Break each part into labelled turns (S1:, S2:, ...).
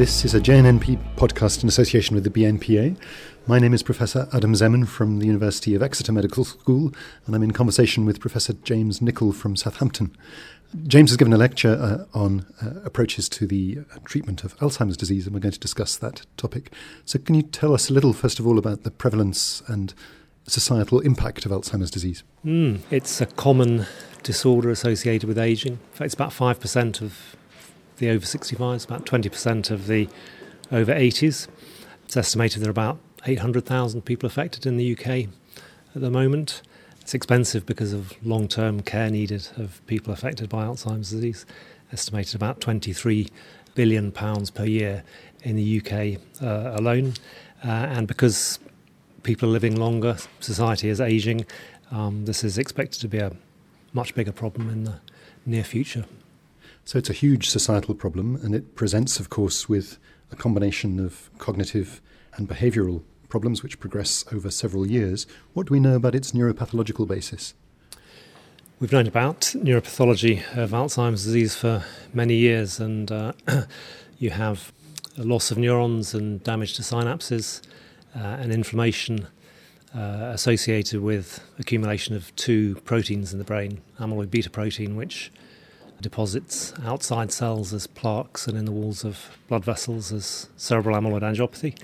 S1: This is a JNNP podcast in association with the BNPA. My name is Professor Adam Zeman from the University of Exeter Medical School, and I'm in conversation with Professor James Nicoll from Southampton. James has given a lecture uh, on uh, approaches to the uh, treatment of Alzheimer's disease, and we're going to discuss that topic. So, can you tell us a little, first of all, about the prevalence and societal impact of Alzheimer's disease?
S2: Mm, it's a common disorder associated with aging. In fact, it's about 5% of the over 65s, about 20% of the over 80s. It's estimated there are about 800,000 people affected in the UK at the moment. It's expensive because of long term care needed of people affected by Alzheimer's disease, estimated about 23 billion pounds per year in the UK uh, alone. Uh, and because people are living longer, society is aging, um, this is expected to be a much bigger problem in the near future.
S1: So it's a huge societal problem, and it presents, of course, with a combination of cognitive and behavioural problems which progress over several years. What do we know about its neuropathological basis?
S2: We've known about neuropathology of Alzheimer's disease for many years, and uh, you have a loss of neurons and damage to synapses uh, and inflammation uh, associated with accumulation of two proteins in the brain amyloid beta protein, which deposits outside cells as plaques and in the walls of blood vessels as cerebral amyloid angiopathy,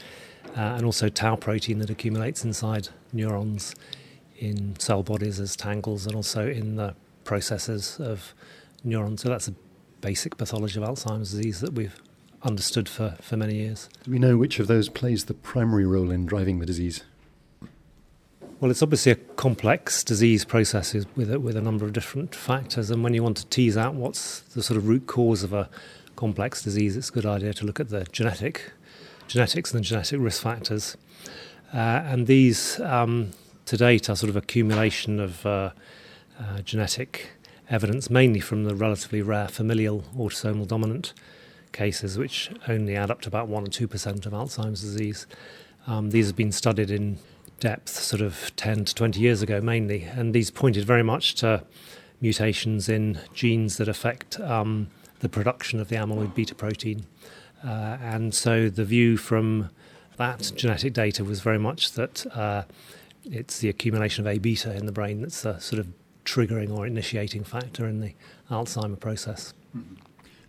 S2: uh, and also tau protein that accumulates inside neurons in cell bodies as tangles and also in the processes of neurons. So that's a basic pathology of Alzheimer's disease that we've understood for, for many years.
S1: Do we know which of those plays the primary role in driving the disease?
S2: Well, it's obviously a complex disease process with a, with a number of different factors, and when you want to tease out what's the sort of root cause of a complex disease, it's a good idea to look at the genetic genetics and the genetic risk factors. Uh, and these, um, to date, are sort of accumulation of uh, uh, genetic evidence, mainly from the relatively rare familial autosomal dominant cases, which only add up to about 1 or 2% of Alzheimer's disease. Um, these have been studied in depth sort of 10 to 20 years ago mainly, and these pointed very much to mutations in genes that affect um, the production of the amyloid beta protein. Uh, and so the view from that genetic data was very much that uh, it's the accumulation of A beta in the brain that's a sort of triggering or initiating factor in the Alzheimer process.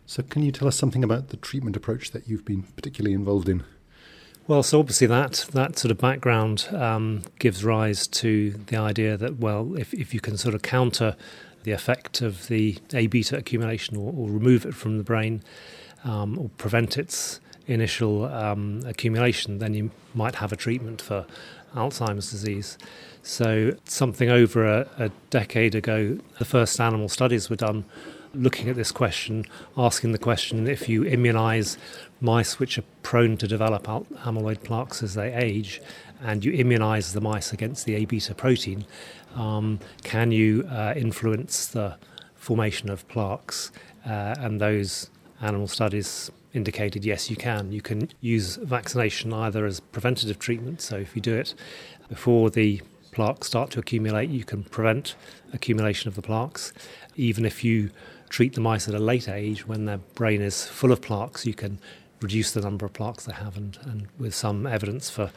S1: So, can you tell us something about the treatment approach that you've been particularly involved in?
S2: Well, so obviously that that sort of background um, gives rise to the idea that well, if if you can sort of counter the effect of the A beta accumulation or, or, remove it from the brain um, or prevent its initial um, accumulation, then you might have a treatment for Alzheimer's disease. So something over a, a decade ago, the first animal studies were done looking at this question, asking the question if you immunize mice which are prone to develop amyloid plaques as they age, and you immunize the mice against the A beta protein, um, can you uh, influence the formation of plaques? Uh, and those animal studies indicated yes, you can. You can use vaccination either as preventative treatment, so if you do it before the plaques start to accumulate, you can prevent accumulation of the plaques. Even if you treat the mice at a late age when their brain is full of plaques, you can reduce the number of plaques they have, and, and with some evidence for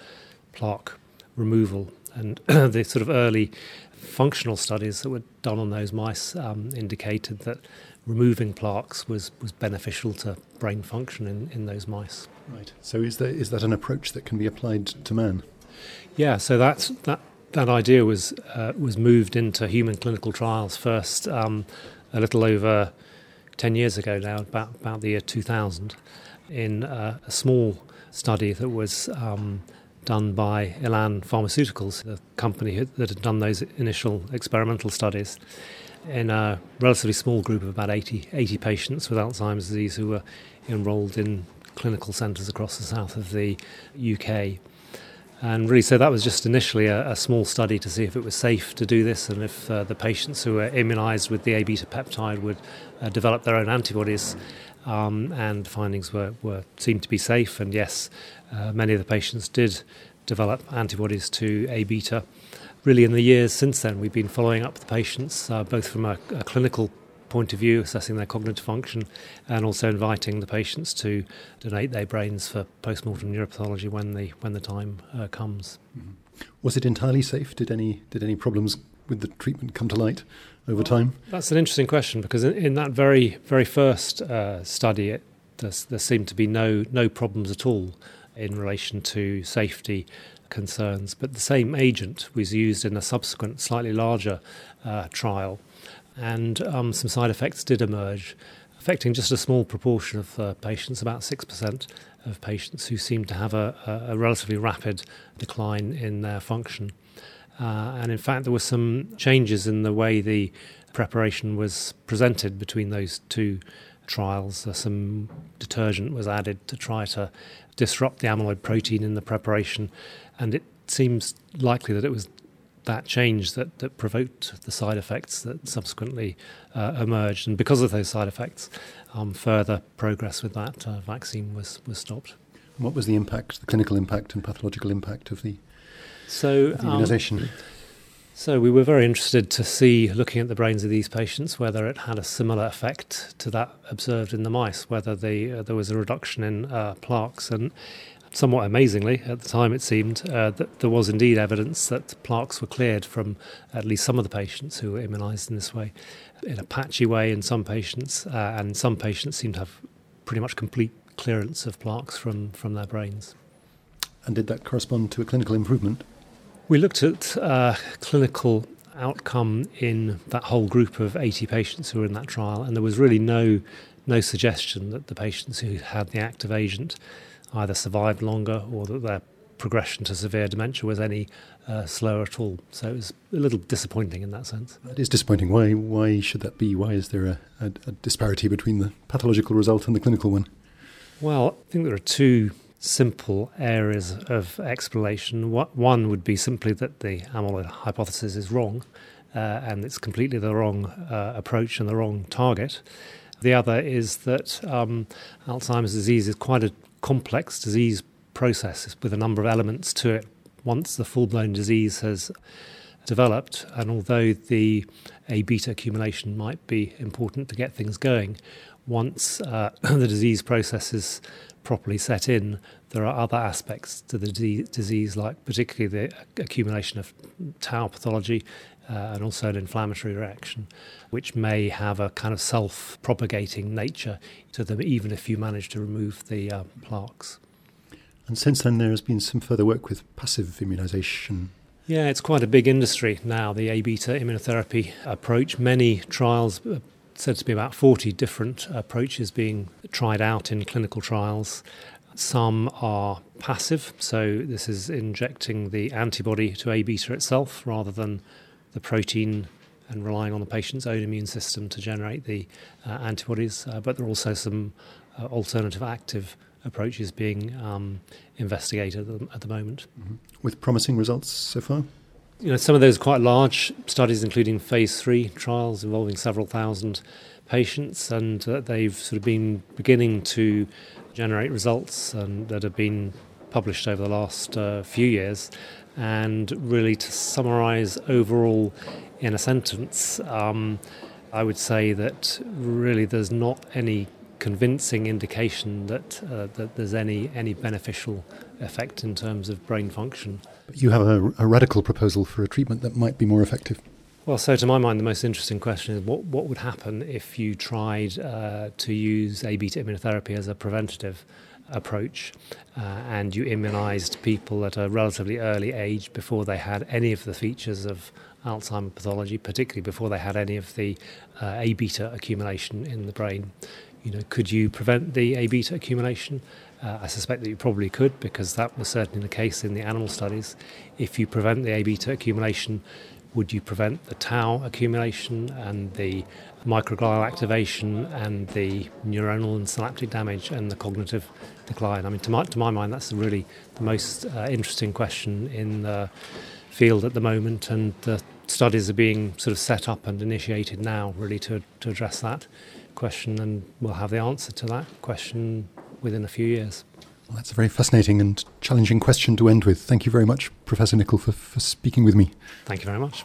S2: plaque removal. And the sort of early functional studies that were done on those mice um, indicated that removing plaques was, was beneficial to brain function in, in those mice.
S1: Right. So is that, is that an approach that can be applied to man?
S2: Yeah, so that, that, that idea was, uh, was moved into human clinical trials first um, a little over 10 years ago now, about, about the year 2000, in a, a small study that was um, done by Elan Pharmaceuticals, the company that had done those initial experimental studies, in a relatively small group of about 80, 80 patients with Alzheimer's disease who were enrolled in clinical centres across the south of the UK. And really, so that was just initially a, a, small study to see if it was safe to do this and if uh, the patients who were immunised with the A beta peptide would uh, develop their own antibodies. Um, and findings were, were seemed to be safe. And yes, uh, many of the patients did develop antibodies to A beta. Really, in the years since then, we've been following up the patients uh, both from a, a clinical point of view, assessing their cognitive function, and also inviting the patients to donate their brains for post-mortem neuropathology when the when the time uh, comes. Mm-hmm.
S1: Was it entirely safe? Did any did any problems with the treatment come to light over time?
S2: That's an interesting question because in, in that very very first uh, study, it, there seemed to be no no problems at all in relation to safety concerns. But the same agent was used in a subsequent, slightly larger uh, trial, and um, some side effects did emerge, affecting just a small proportion of uh, patients, about 6% of patients who seemed to have a, a, relatively rapid decline in their function. Uh, and in fact, there were some changes in the way the preparation was presented between those two trials. Uh, some detergent was added to try to disrupt the amyloid protein in the preparation, and it seems likely that it was that change that, that provoked the side effects that subsequently uh, emerged. And because of those side effects, um, further progress with that uh, vaccine was, was stopped.
S1: What was the impact, the clinical impact and pathological impact of the,
S2: so,
S1: of the immunisation? Um,
S2: so we were very interested to see, looking at the brains of these patients, whether it had a similar effect to that observed in the mice, whether the, uh, there was a reduction in uh, plaques. And somewhat amazingly, at the time it seemed, uh, that there was indeed evidence that plaques were cleared from at least some of the patients who were immunised in this way, in a patchy way in some patients, uh, and some patients seemed to have pretty much complete clearance of plaques from, from their brains.
S1: And did that correspond to a clinical improvement?
S2: We looked at uh, clinical outcome in that whole group of 80 patients who were in that trial, and there was really no no suggestion that the patients who had the active agent either survived longer or that their progression to severe dementia was any uh, slower at all. So it was a little disappointing in that sense.
S1: It is disappointing. Why? Why should that be? Why is there a, a, a disparity between the pathological result and the clinical one?
S2: Well, I think there are two simple areas of explanation. One would be simply that the amyloid hypothesis is wrong, uh, and it's completely the wrong uh, approach and the wrong target. The other is that um, Alzheimer's disease is quite a complex disease process with a number of elements to it. Once the full blown disease has developed, and although the A beta accumulation might be important to get things going, once uh, the disease process is properly set in, there are other aspects to the disease, like particularly the accumulation of tau pathology uh, and also an inflammatory reaction, which may have a kind of self propagating nature to them, even if you manage to remove the uh, plaques.
S1: And since then, there has been some further work with passive immunisation.
S2: Yeah, it's quite a big industry now, the A beta immunotherapy approach. Many trials, uh, said to be about 40 different approaches being tried out in clinical trials. Some are passive, so this is injecting the antibody to A beta itself rather than the protein and relying on the patient's own immune system to generate the uh, antibodies. Uh, but there are also some uh, alternative active approaches being um, investigated at the, at the moment.
S1: Mm-hmm. With promising results so far?
S2: You know, some of those quite large studies, including phase three trials involving several thousand patients, and uh, they've sort of been beginning to generate results and that have been published over the last uh, few years. And really, to summarize overall in a sentence, um, I would say that really there's not any convincing indication that uh, that there's any any beneficial effect in terms of brain function.
S1: But You have a, a, radical proposal for a treatment that might be more effective.
S2: Well, so to my mind, the most interesting question is what what would happen if you tried uh, to use A beta immunotherapy as a preventative approach uh, and you immunized people at a relatively early age before they had any of the features of Alzheimer's pathology, particularly before they had any of the uh, A beta accumulation in the brain. You know, could you prevent the A beta accumulation? Uh, I suspect that you probably could because that was certainly the case in the animal studies. If you prevent the A beta accumulation, would you prevent the tau accumulation and the microglial activation and the neuronal and synaptic damage and the cognitive decline? I mean, to my, to my mind, that's really the most uh, interesting question in the field at the moment, and the studies are being sort of set up and initiated now, really, to, to address that question, and we'll have the answer to that question within a few years.
S1: Well, that's a very fascinating and challenging question to end with. Thank you very much, Professor Nicoll, for, for speaking with me.
S2: Thank you very much.